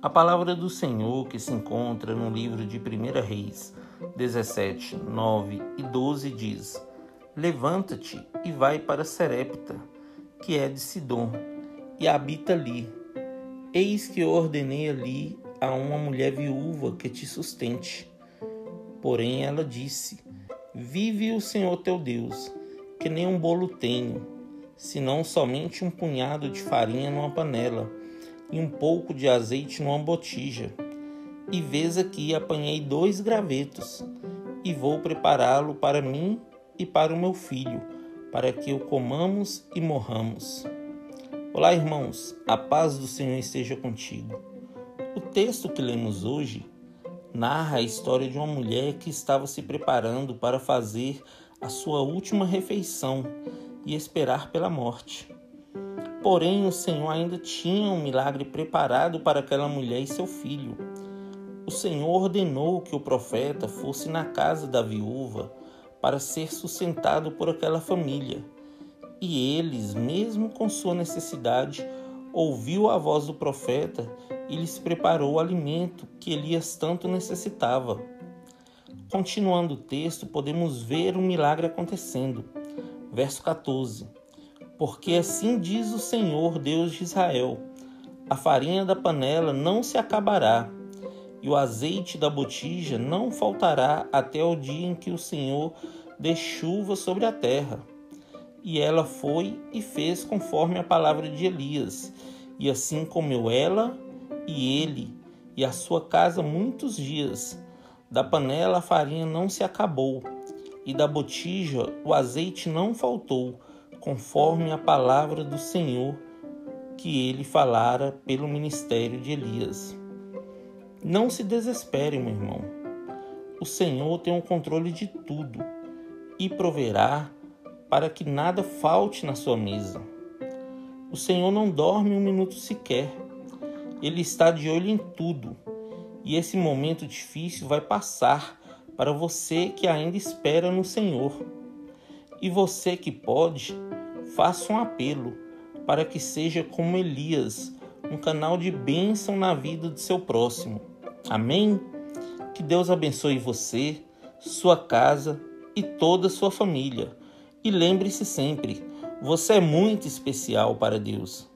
A palavra do Senhor que se encontra no livro de 1 Reis 17, 9 e 12 diz: Levanta-te e vai para Serepta, que é de Sidom, e habita ali. Eis que eu ordenei ali a uma mulher viúva que te sustente. Porém ela disse: Vive o Senhor teu Deus, que nem um bolo tenho, senão somente um punhado de farinha numa panela e um pouco de azeite numa botija. E vês aqui apanhei dois gravetos, e vou prepará-lo para mim e para o meu filho, para que o comamos e morramos. Olá, irmãos, a paz do Senhor esteja contigo. O texto que lemos hoje narra a história de uma mulher que estava se preparando para fazer a sua última refeição e esperar pela morte. Porém, o Senhor ainda tinha um milagre preparado para aquela mulher e seu filho. O Senhor ordenou que o profeta fosse na casa da viúva para ser sustentado por aquela família. E eles, mesmo com sua necessidade, ouviu a voz do profeta e lhes preparou o alimento que Elias tanto necessitava. Continuando o texto, podemos ver um milagre acontecendo. Verso 14. Porque assim diz o Senhor Deus de Israel: a farinha da panela não se acabará, e o azeite da botija não faltará até o dia em que o Senhor dê chuva sobre a terra. E ela foi e fez conforme a palavra de Elias, e assim comeu ela e ele e a sua casa muitos dias. Da panela a farinha não se acabou, e da botija o azeite não faltou conforme a palavra do Senhor que ele falara pelo ministério de Elias. Não se desespere, meu irmão. O Senhor tem o controle de tudo e proverá para que nada falte na sua mesa. O Senhor não dorme um minuto sequer. Ele está de olho em tudo. E esse momento difícil vai passar para você que ainda espera no Senhor. E você que pode, faça um apelo para que seja como Elias, um canal de bênção na vida de seu próximo. Amém? Que Deus abençoe você, sua casa e toda a sua família. E lembre-se sempre, você é muito especial para Deus.